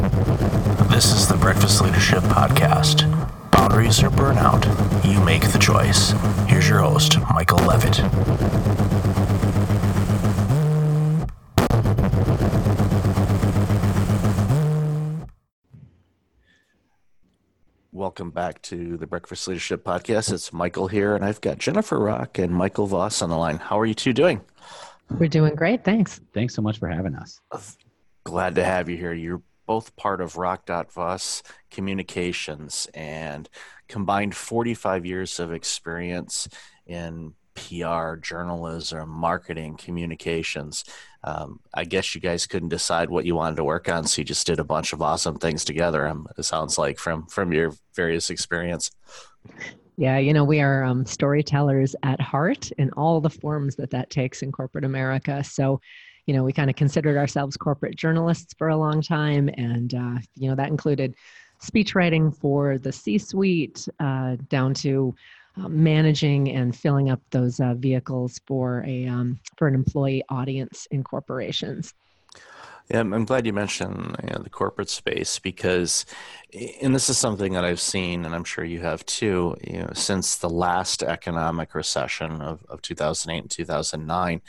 This is the Breakfast Leadership Podcast. Boundaries or burnout, you make the choice. Here's your host, Michael Levitt. Welcome back to the Breakfast Leadership Podcast. It's Michael here, and I've got Jennifer Rock and Michael Voss on the line. How are you two doing? We're doing great. Thanks. Thanks so much for having us. Glad to have you here. You're both part of Rock.Voss Communications and combined 45 years of experience in PR, journalism, marketing, communications. Um, I guess you guys couldn't decide what you wanted to work on, so you just did a bunch of awesome things together. Um, it sounds like from from your various experience. Yeah, you know, we are um, storytellers at heart in all the forms that that takes in corporate America. So, you know, we kind of considered ourselves corporate journalists for a long time, and uh, you know that included speech writing for the C-suite, uh, down to uh, managing and filling up those uh, vehicles for a um, for an employee audience in corporations. Yeah, I'm glad you mentioned you know, the corporate space because, and this is something that I've seen, and I'm sure you have too. You know, since the last economic recession of, of 2008 and 2009,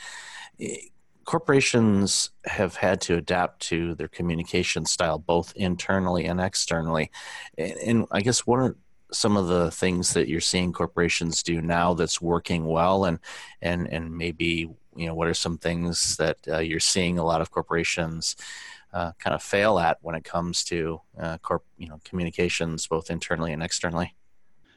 corporations have had to adapt to their communication style, both internally and externally. And, and I guess what are some of the things that you're seeing corporations do now that's working well, and and and maybe you know what are some things that uh, you're seeing a lot of corporations uh, kind of fail at when it comes to uh, corp you know communications both internally and externally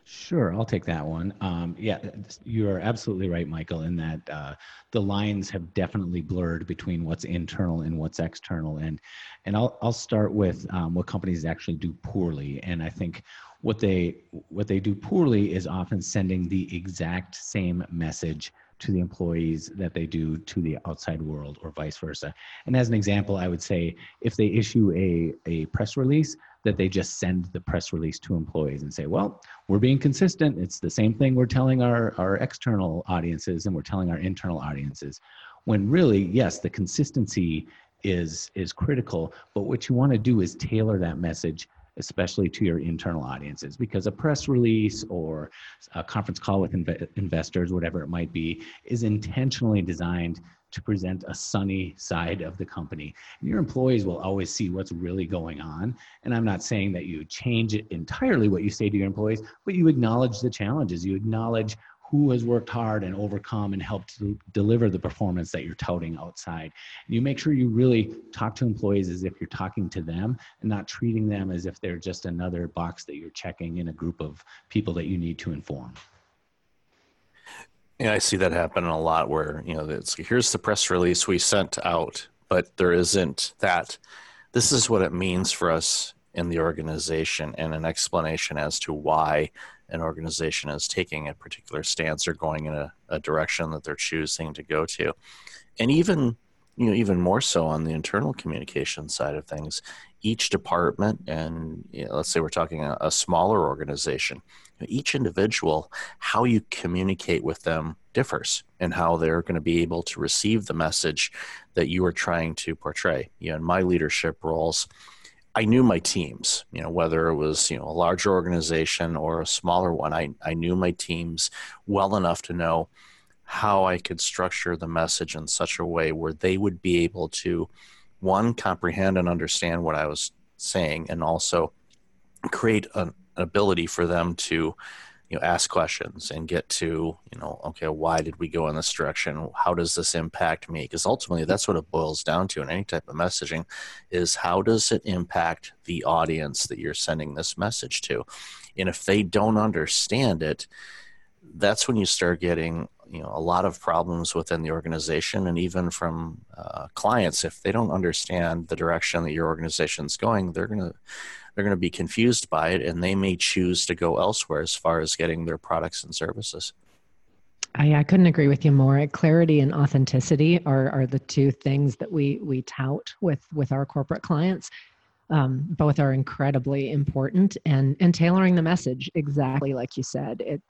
Sure, I'll take that one. Um, yeah, you are absolutely right, Michael, in that uh, the lines have definitely blurred between what's internal and what's external. And and I'll I'll start with um, what companies actually do poorly. And I think what they what they do poorly is often sending the exact same message to the employees that they do to the outside world or vice versa. And as an example, I would say if they issue a, a press release, that they just send the press release to employees and say, well, we're being consistent. It's the same thing we're telling our, our external audiences and we're telling our internal audiences. When really, yes, the consistency is is critical, but what you want to do is tailor that message especially to your internal audiences, because a press release or a conference call with inv- investors, whatever it might be, is intentionally designed to present a sunny side of the company. And your employees will always see what's really going on. And I'm not saying that you change it entirely what you say to your employees, but you acknowledge the challenges. You acknowledge who has worked hard and overcome and helped to deliver the performance that you're touting outside. And you make sure you really talk to employees as if you're talking to them and not treating them as if they're just another box that you're checking in a group of people that you need to inform. Yeah, I see that happen a lot where, you know, it's here's the press release we sent out, but there isn't that. This is what it means for us in the organization and an explanation as to why an organization is taking a particular stance or going in a, a direction that they're choosing to go to. And even you know even more so on the internal communication side of things each department and you know, let's say we're talking a, a smaller organization each individual how you communicate with them differs and how they're going to be able to receive the message that you are trying to portray. You know in my leadership roles I knew my teams, you know, whether it was, you know, a larger organization or a smaller one, I, I knew my teams well enough to know how I could structure the message in such a way where they would be able to, one, comprehend and understand what I was saying, and also create an ability for them to you know ask questions and get to you know okay why did we go in this direction? How does this impact me? Because ultimately that's what it boils down to in any type of messaging is how does it impact the audience that you're sending this message to? And if they don't understand it that's when you start getting you know a lot of problems within the organization and even from uh, clients. If they don't understand the direction that your organization is going they're going to they're going to be confused by it and they may choose to go elsewhere as far as getting their products and services. I, I couldn't agree with you more. Clarity and authenticity are, are the two things that we we tout with with our corporate clients. Um, both are incredibly important, and and tailoring the message exactly like you said. It,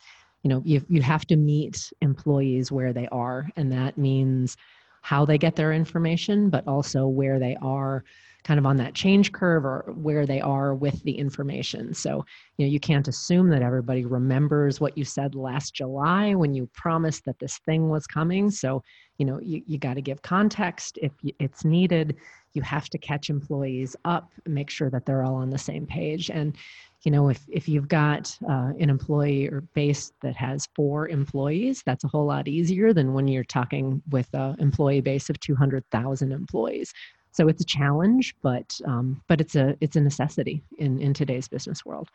you know, you you have to meet employees where they are, and that means how they get their information, but also where they are kind of on that change curve or where they are with the information. So, you know, you can't assume that everybody remembers what you said last July when you promised that this thing was coming. So, you know, you, you got to give context if it's needed. You have to catch employees up, make sure that they're all on the same page. And, you know, if, if you've got uh, an employee or base that has four employees, that's a whole lot easier than when you're talking with an employee base of 200,000 employees. So it's a challenge, but um, but it's a it's a necessity in in today's business world.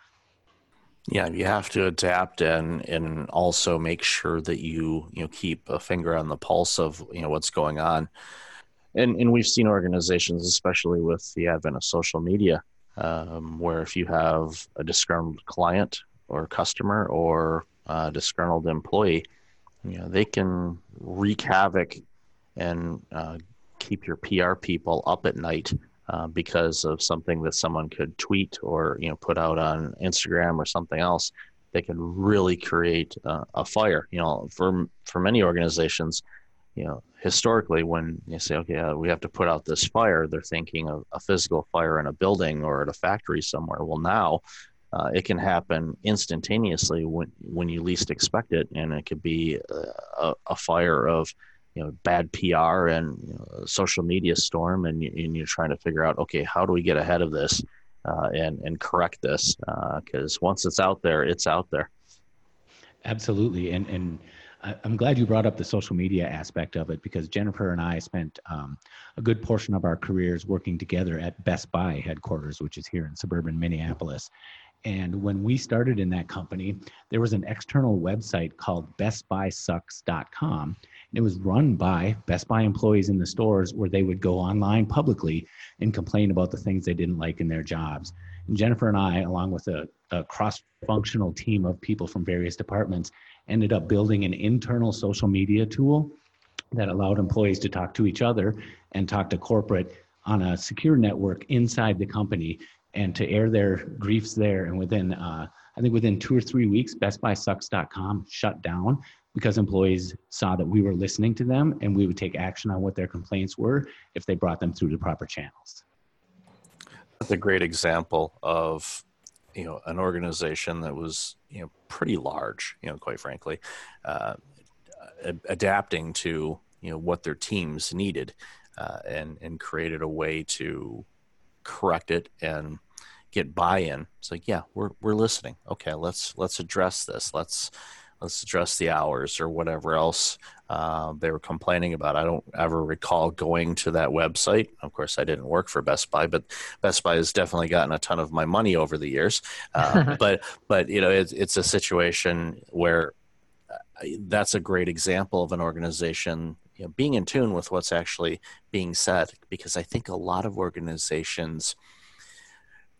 Yeah, you have to adapt and and also make sure that you you know keep a finger on the pulse of you know what's going on. And and we've seen organizations, especially with the advent of social media, um, where if you have a disgruntled client or customer or disgruntled employee, you know they can wreak havoc and uh, keep your PR people up at night uh, because of something that someone could tweet or you know put out on Instagram or something else. They can really create uh, a fire. You know, for for many organizations, you know, historically, when you say, okay, uh, we have to put out this fire, they're thinking of a physical fire in a building or at a factory somewhere. Well, now uh, it can happen instantaneously when when you least expect it, and it could be a, a fire of you know bad PR and you know, social media storm, and, and you're trying to figure out, okay, how do we get ahead of this uh, and and correct this? Because uh, once it's out there, it's out there. Absolutely, and and I'm glad you brought up the social media aspect of it because Jennifer and I spent um, a good portion of our careers working together at Best Buy headquarters, which is here in suburban Minneapolis. And when we started in that company, there was an external website called bestbuysucks.com it was run by Best Buy employees in the stores where they would go online publicly and complain about the things they didn't like in their jobs. And Jennifer and I, along with a, a cross functional team of people from various departments, ended up building an internal social media tool that allowed employees to talk to each other and talk to corporate on a secure network inside the company and to air their griefs there. And within, uh, I think within two or three weeks, BestBuySucks.com shut down because employees saw that we were listening to them and we would take action on what their complaints were if they brought them through the proper channels. That's a great example of you know an organization that was you know pretty large you know quite frankly uh, adapting to you know what their teams needed uh, and and created a way to correct it and get buy-in it's like yeah we're we're listening okay let's let's address this let's let's address the hours or whatever else uh, they were complaining about. I don't ever recall going to that website. Of course, I didn't work for Best Buy, but Best Buy has definitely gotten a ton of my money over the years. Uh, but but you know, it's, it's a situation where uh, that's a great example of an organization you know, being in tune with what's actually being said. Because I think a lot of organizations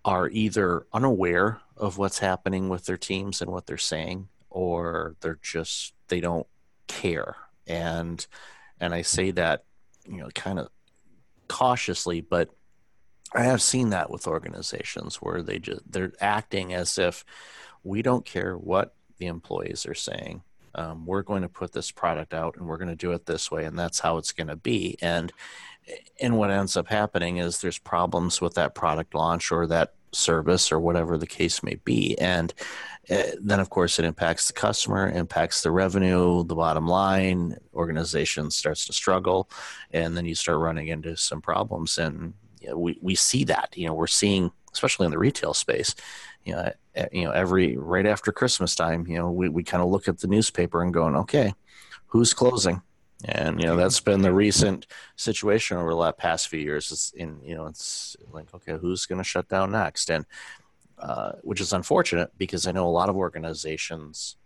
are either unaware of what's happening with their teams and what they're saying or they're just they don't care and and i say that you know kind of cautiously but i have seen that with organizations where they just they're acting as if we don't care what the employees are saying um, we're going to put this product out and we're going to do it this way and that's how it's going to be. And and what ends up happening is there's problems with that product launch or that service or whatever the case may be. And uh, then of course it impacts the customer impacts the revenue the bottom line organization starts to struggle and then you start running into some problems. And you know, we, we see that you know we're seeing especially in the retail space you know you know every right after christmas time you know we, we kind of look at the newspaper and going okay who's closing? And you know that's been the recent situation over the past few years. It's in you know it's like okay who's going to shut down next? And uh, which is unfortunate because i know a lot of organizations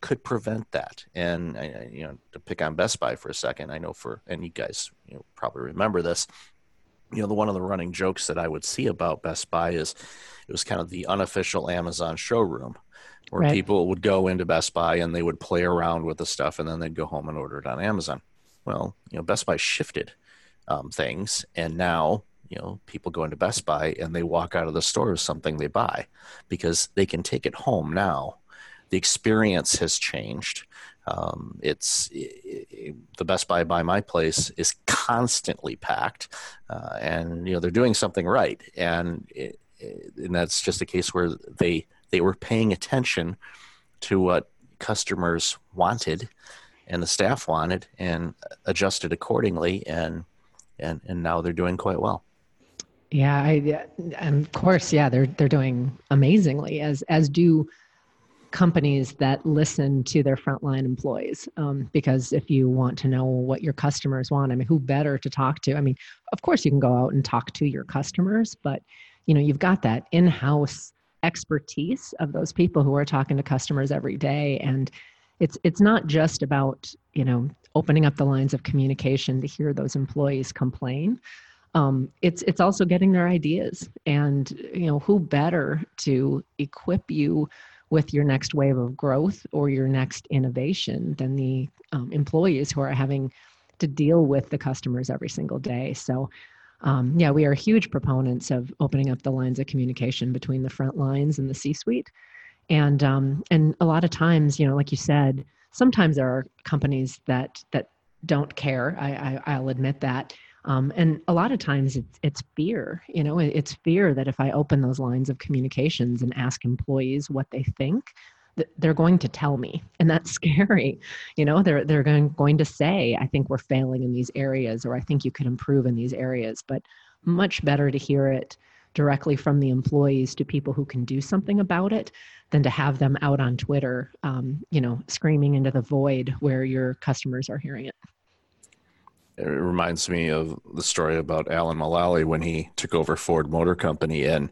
could prevent that. And you know to pick on best buy for a second i know for and you guys you know probably remember this you know the one of the running jokes that i would see about best buy is it was kind of the unofficial amazon showroom where right. people would go into Best Buy and they would play around with the stuff and then they'd go home and order it on Amazon. Well, you know, Best Buy shifted um, things and now, you know, people go into Best Buy and they walk out of the store with something they buy because they can take it home now. The experience has changed. Um, it's it, it, the Best Buy by my place is constantly packed, uh, and you know they're doing something right, and it, and that's just a case where they they were paying attention to what customers wanted and the staff wanted and adjusted accordingly and and and now they're doing quite well. Yeah i and of course yeah they're they're doing amazingly as as do companies that listen to their frontline employees um, because if you want to know what your customers want i mean who better to talk to? I mean of course you can go out and talk to your customers but you know you've got that in-house expertise of those people who are talking to customers every day. And it's it's not just about you know opening up the lines of communication to hear those employees complain. Um, it's it's also getting their ideas. And you know who better to equip you with your next wave of growth or your next innovation than the um, employees who are having to deal with the customers every single day. So um, yeah we are huge proponents of opening up the lines of communication between the front lines and the c suite and um, and a lot of times you know like you said sometimes there are companies that that don't care. I, I will admit that um, and a lot of times it's, it's fear, you know, it's fear that if I open those lines of communications and ask employees what they think, they're going to tell me. And that's scary. You know, they're, they're going, going to say, I think we're failing in these areas, or I think you could improve in these areas, but much better to hear it directly from the employees to people who can do something about it than to have them out on Twitter, um, you know, screaming into the void where your customers are hearing it it reminds me of the story about Alan Mulally when he took over Ford Motor Company, and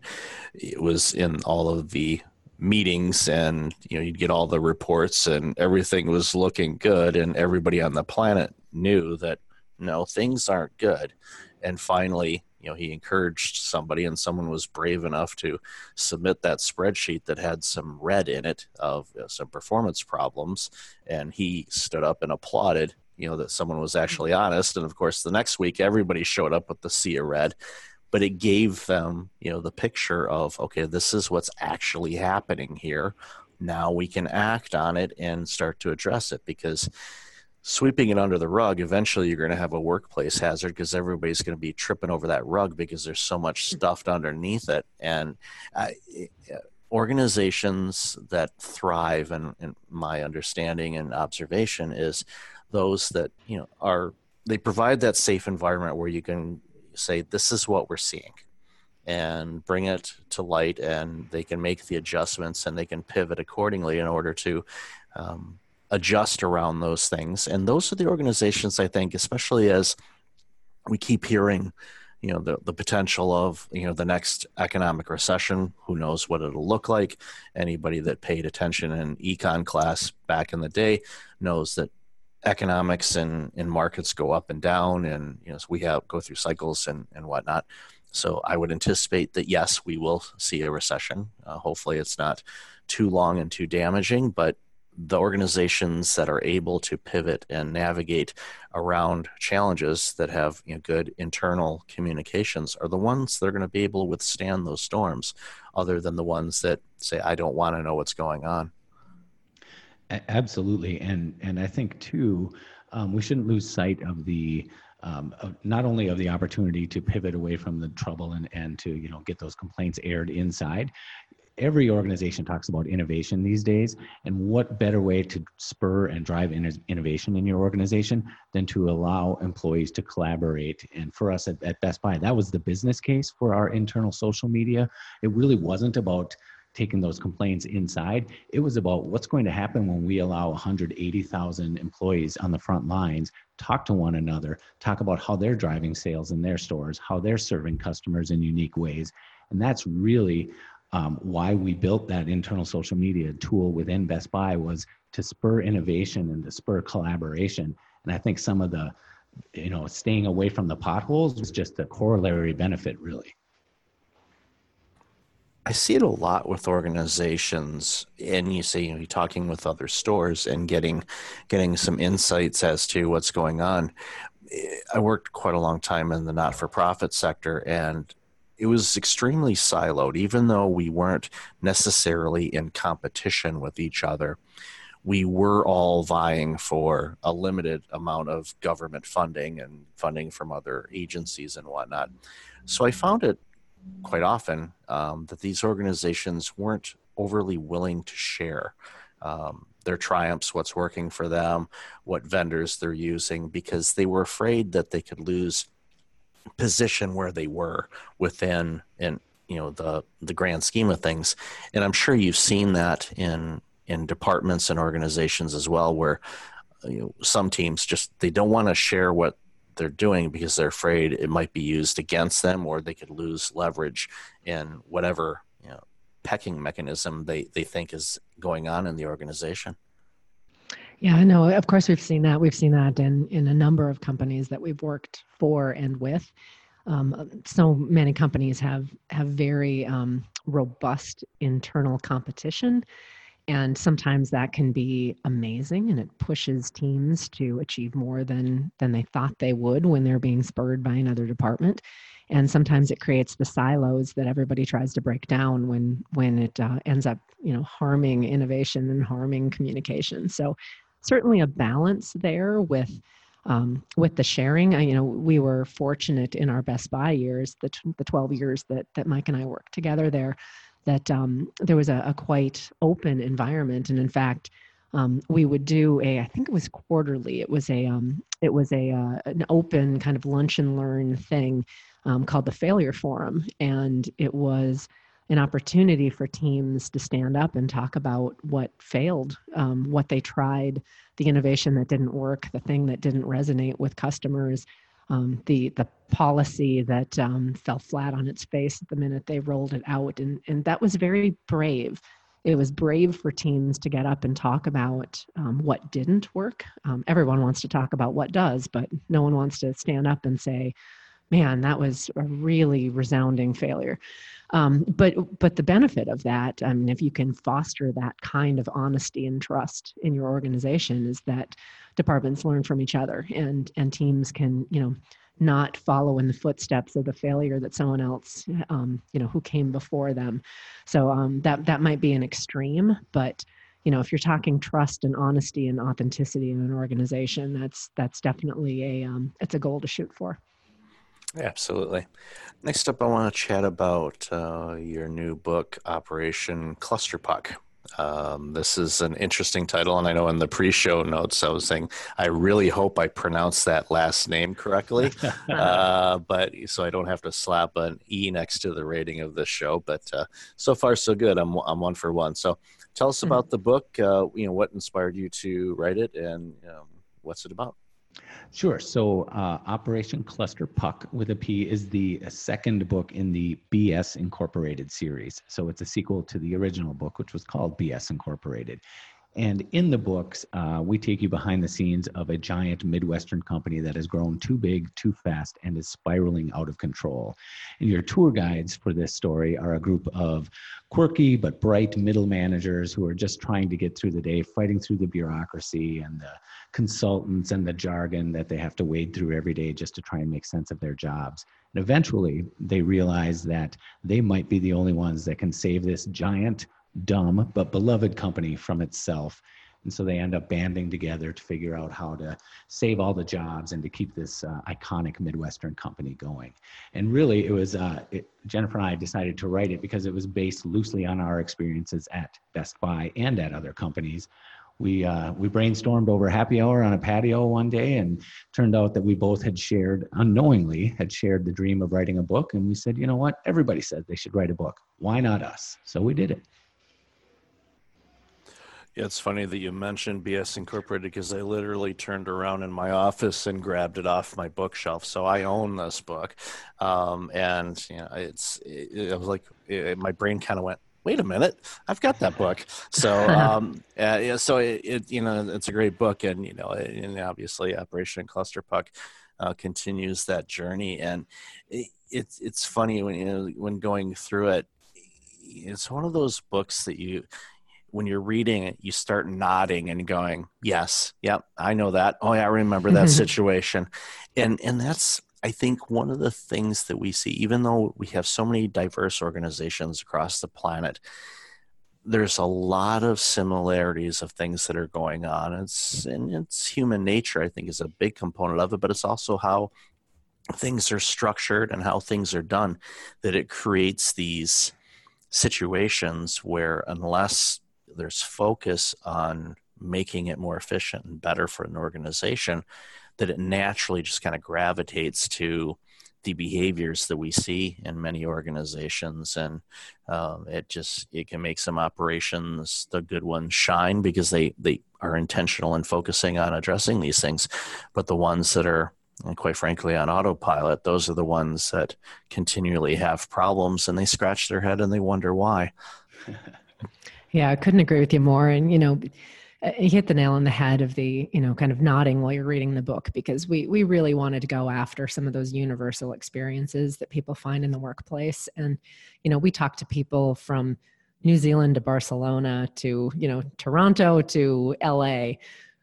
it was in all of the meetings, and you know you'd get all the reports, and everything was looking good, and everybody on the planet knew that no, things aren't good. And finally, you know, he encouraged somebody, and someone was brave enough to submit that spreadsheet that had some red in it of know, some performance problems, and he stood up and applauded you know that someone was actually honest. And of course the next week everybody showed up with the sea of red but it gave them you know the picture of okay this is what's actually happening here. Now we can act on it and start to address it because sweeping it under the rug eventually you're going to have a workplace hazard because everybody's going to be tripping over that rug because there's so much hmm. stuffed underneath it. And uh, organizations that thrive and my understanding and observation is those that you know are they provide that safe environment where you can say this is what we're seeing and bring it to light and they can make the adjustments and they can pivot accordingly in order to um, adjust around those things. And those are the organizations i think especially as we keep hearing you know the, the potential of you know the next economic recession. Who knows what it'll look like? Anybody that paid attention in econ class back in the day knows that economics and, and markets go up and down and you know so we have go through cycles and, and whatnot. So i would anticipate that yes we will see a recession. Uh, hopefully it's not too long and too damaging but the organizations that are able to pivot and navigate around challenges that have you know, good internal communications are the ones that are going to be able to withstand those storms other than the ones that say i don't want to know what's going on Absolutely, and and I think too, um, we shouldn't lose sight of the um, of not only of the opportunity to pivot away from the trouble and and to you know get those complaints aired inside. Every organization talks about innovation these days, and what better way to spur and drive in- innovation in your organization than to allow employees to collaborate? And for us at, at Best Buy, that was the business case for our internal social media. It really wasn't about taking those complaints inside. It was about what's going to happen when we allow 180,000 employees on the front lines talk to one another, talk about how they're driving sales in their stores, how they're serving customers in unique ways. And that's really um, why we built that internal social media tool within Best Buy was to spur innovation and to spur collaboration. And I think some of the, you know, staying away from the potholes was just a corollary benefit, really. I see it a lot with organizations, and you see, you know, talking with other stores and getting getting some insights as to what's going on. Eh, I worked quite a long time in the not-for-profit sector, and it was extremely siloed. Even though we weren't necessarily in competition with each other, we were all vying for a limited amount of government funding and funding from other agencies and whatnot. So I found it quite often um, that these organizations weren't overly willing to share um, their triumphs, what's working for them, what vendors they're using, because they were afraid that they could lose position where they were within in you know the the grand scheme of things. And i'm sure you've seen that in in departments and organizations as well where you know, some teams just they don't want to share what they're doing because they're afraid it might be used against them or they could lose leverage in whatever you know pecking mechanism they they think is going on in the organization. Yeah no of course we've seen that. We've seen that in in a number of companies that we've worked for and with. Um, so many companies have have very um, robust internal competition and sometimes that can be amazing and it pushes teams to achieve more than than they thought they would when they're being spurred by another department. And sometimes it creates the silos that everybody tries to break down when when it uh, ends up you know harming innovation and harming communication. So certainly a balance there with um, with the sharing. I, you know we were fortunate in our best buy years the, the 12 years that that mike and i worked together there that um, there was a, a, quite open environment. And in fact um, we would do a i think it was quarterly. It was a um, it was a uh, an open kind of lunch and learn thing um, called the failure forum. And it was an opportunity for teams to stand up and talk about what failed um, what they tried the innovation that didn't work the thing that didn't resonate with customers um, the the policy that um, fell flat on its face at the minute they rolled it out, and and that was very brave. It was brave for teams to get up and talk about um, what didn't work. Um, everyone wants to talk about what does, but no one wants to stand up and say, "Man, that was a really resounding failure." Um, but but the benefit of that, I mean, if you can foster that kind of honesty and trust in your organization, is that departments learn from each other, and and teams can you know not follow in the footsteps of the failure that someone else um, you know who came before them. So um, that that might be an extreme, but you know if you're talking trust and honesty and authenticity in an organization, that's that's definitely a um, it's a goal to shoot for. Absolutely. Next up, I want to chat about uh, your new book, Operation Clusterpuck. Um, this is an interesting title, and I know in the pre-show notes I was saying I really hope I pronounce that last name correctly, uh, but so I don't have to slap an e next to the rating of this show. But uh, so far, so good. I'm I'm one for one. So tell us hmm. about the book. Uh, you know, what inspired you to write it, and um, what's it about? Sure. So, uh, Operation Clusterpuck with a P is the second book in the BS Incorporated series. So, it's a sequel to the original book, which was called BS Incorporated. And in the books, uh, we take you behind the scenes of a giant Midwestern company that has grown too big, too fast, and is spiraling out of control. And your tour guides for this story are a group of quirky but bright middle managers who are just trying to get through the day, fighting through the bureaucracy and the consultants and the jargon that they have to wade through every day just to try and make sense of their jobs. And eventually, they realize that they might be the only ones that can save this giant dumb but beloved company from itself. And so they end up banding together to figure out how to save all the jobs and to keep this uh, iconic Midwestern company going. And really, it was uh, it, Jennifer and I decided to write it because it was based loosely on our experiences at Best Buy and at other companies. We uh, we brainstormed over happy hour on a patio one day, and turned out that we both had shared unknowingly had shared the dream of writing a book. And we said, you know what? Everybody said they should write a book. Why not us? So we did it. Yeah, it's funny that you mentioned BS Incorporated because I literally turned around in my office and grabbed it off my bookshelf. So I own this book, um, and you know, it's it, it was like it, my brain kind of went, "Wait a minute, I've got that book." So um, uh, yeah, so it, it, you know it's a great book, and you know, and obviously Operation Clusterpuck uh, continues that journey, and it's it's funny when you know when going through it. It's one of those books that you when you're reading it, you start nodding and going, "Yes, yep, I know that. Oh, yeah, I remember that situation," and and that's I think one of the things that we see, even though we have so many diverse organizations across the planet, there's a lot of similarities of things that are going on. It's and it's human nature, I think, is a big component of it, but it's also how things are structured and how things are done that it creates these situations where unless there's focus on making it more efficient and better for an organization that it naturally just kind of gravitates to the behaviors that we see in many organizations. And um, it just it can make some operations the good ones shine because they they are intentional in focusing on addressing these things. But the ones that are quite frankly on autopilot those are the ones that continually have problems and they scratch their head and they wonder why yeah i couldn't agree with you more and you know uh, you hit the nail on the head of the you know kind of nodding while you're reading the book because we we really wanted to go after some of those universal experiences that people find in the workplace and you know we talk to people from new zealand to barcelona to you know toronto to la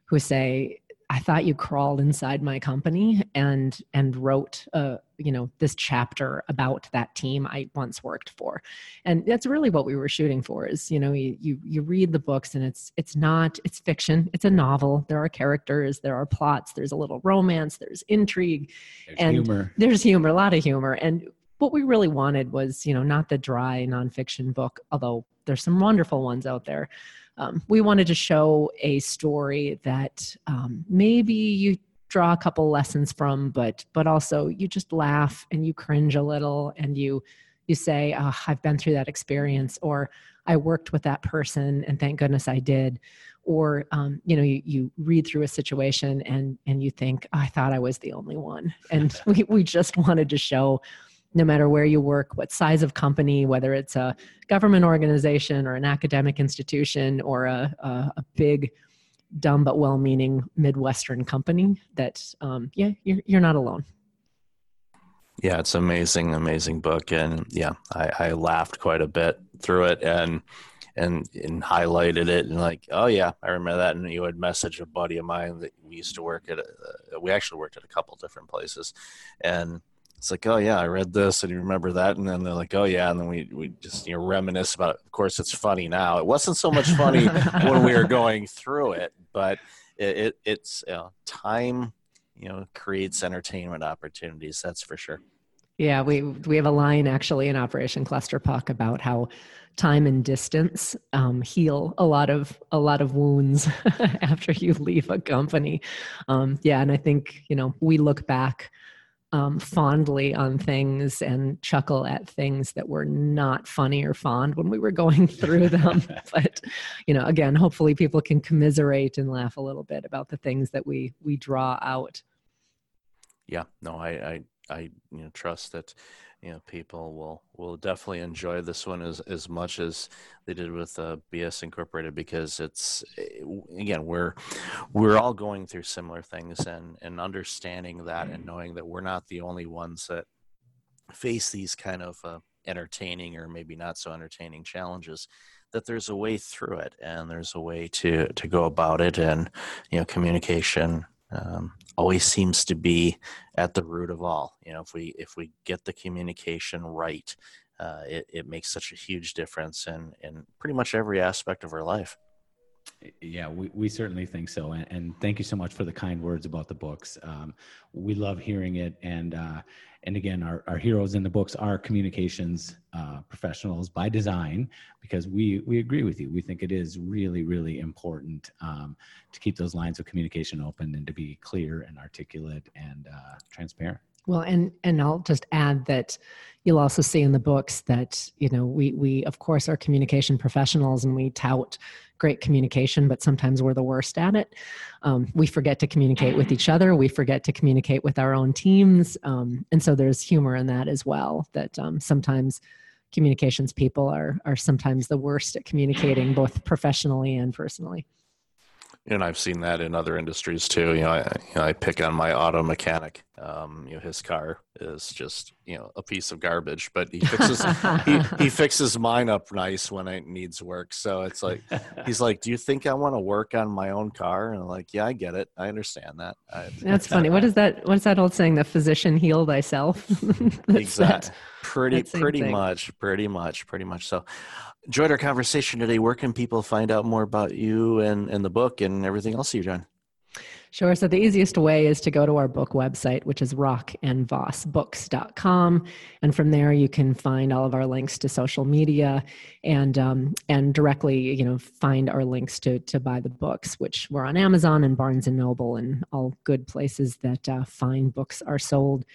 who say I thought you crawled inside my company and and wrote uh you know this chapter about that team I once worked for. And that's really what we were shooting for is you know you you, you read the books and it's it's not it's fiction, it's a novel. There are characters, there are plots, there's a little romance, there's intrigue There's and humor. there's humor, a lot of humor. And what we really wanted was, you know, not the dry nonfiction book, although there's some wonderful ones out there. Um, we wanted to show a story that um, maybe you draw a couple lessons from, but but also you just laugh and you cringe a little and you you say, oh, "I've been through that experience," or "I worked with that person and thank goodness I did." Or um, you know, you, you read through a situation and and you think, "I thought I was the only one," and we we just wanted to show no matter where you work, what size of company, whether it's a government organization or an academic institution or a, a, a big, dumb but well meaning Midwestern company, that, um, yeah, you're, you're not alone. Yeah, it's amazing, amazing book, and yeah, I, I laughed quite a bit through it, and and and highlighted it, and like, oh yeah, I remember that. And you had message a buddy of mine that we used to work at. Uh, we actually worked at a couple different places, and it's like, oh yeah, I read this, and you remember that, and then they're like, oh yeah, and then we we just you know reminisce about. It. Of course, it's funny now. It wasn't so much funny when we were going through it, but it, it it's you know, time you know creates entertainment opportunities. That's for sure. Yeah, we we have a line actually in Operation Clusterpuck about how time and distance um, heal a lot of a lot of wounds after you leave a company. Um, yeah, and I think you know we look back um, fondly on things and chuckle at things that were not funny or fond when we were going through them. but you know, again, hopefully people can commiserate and laugh a little bit about the things that we we draw out. Yeah, no, I I, I you know trust that you know people will will definitely enjoy this one as as much as they did with uh, BS Incorporated because it's eh, again we're we're all going through similar things and and understanding that and knowing that we're not the only ones that face these kind of uh, entertaining or maybe not so entertaining challenges that there's a way through it and there's a way to to go about it and you know communication um, always seems to be at the root of all. You know, if we if we get the communication right, uh, it, it makes such a huge difference in in pretty much every aspect of our life. Yeah, we, we certainly think so. And, and thank you so much for the kind words about the books. Um, we love hearing it. And, uh, and again, our, our heroes in the books are communications uh, professionals by design, because we, we agree with you. We think it is really, really important um, to keep those lines of communication open and to be clear and articulate and uh, transparent. Well, and and I'll just add that you'll also see in the books that you know we we of course are communication professionals and we tout great communication, but sometimes we're the worst at it. Um, we forget to communicate with each other. We forget to communicate with our own teams, um, and so there's humor in that as well. That um, sometimes communications people are are sometimes the worst at communicating both professionally and personally. And I've seen that in other industries too. You know, I, you know, I pick on my auto mechanic Um, you know, his car is just you know a piece of garbage, but he fixes he, he fixes mine up nice when it needs work. So it's like he's like, "Do you think I want to work on my own car?" And I'm like, "Yeah, I get it. I understand that." I, That's funny. What is that? What's that old saying? The physician heal thyself. exactly. Pretty, pretty thing. much, pretty much, pretty much. So, enjoyed our conversation today. Where can people find out more about you and and the book and everything else you've done? Sure. So the easiest way is to go to our book website, which is rockandvossbooks.com. And from there, you can find all of our links to social media and um, and directly, you know, find our links to to buy the books, which we're on Amazon and Barnes and Noble and all good places that uh, fine books are sold.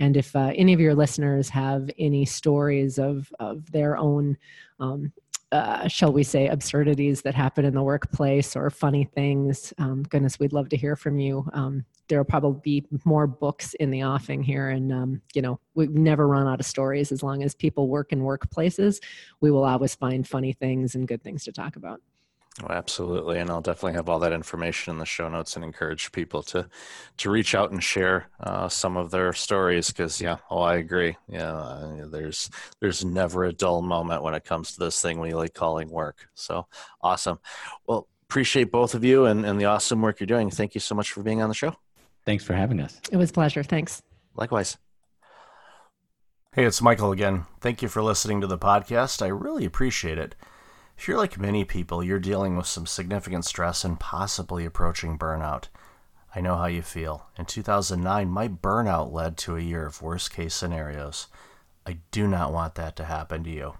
And if uh, any of your listeners have any stories of of their own um, uh, shall we say, absurdities that happen in the workplace or funny things. Um, goodness, we'd love to hear from you. Um, there will probably be more books in the offing here, and um, you know we've never run out of stories. As long as people work in workplaces, we will always find funny things and good things to talk about. Oh, absolutely, and I'll definitely have all that information in the show notes and encourage people to to reach out and share uh, some of their stories because yeah, oh, I agree. Yeah, uh, there's there's never a dull moment when it comes to this thing we like calling work. So awesome. Well, appreciate both of you and, and the awesome work you're doing. Thank you so much for being on the show. Thanks for having us. It was pleasure. Thanks. Likewise. Hey, it's Michael again. Thank you for listening to the podcast. I really appreciate it. If you're like many people, you're dealing with some significant stress and possibly approaching burnout. I know how you feel. In 2009, my burnout led to a year of worst case scenarios. I do not want that to happen to you.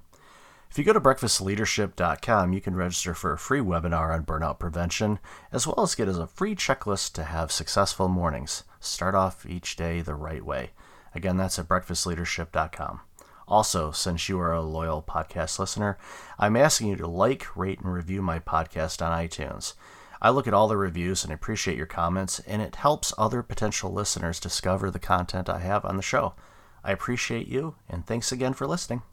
If you go to breakfastleadership.com, you can register for a free webinar on burnout prevention, as well as get as a free checklist to have successful mornings. Start off each day the right way. Again, that's at breakfastleadership.com. Also, since you are a loyal podcast listener, I'm asking you to like, rate, and review my podcast on iTunes. I look at all the reviews and appreciate your comments, and it helps other potential listeners discover the content I have on the show. I appreciate you, and thanks again for listening.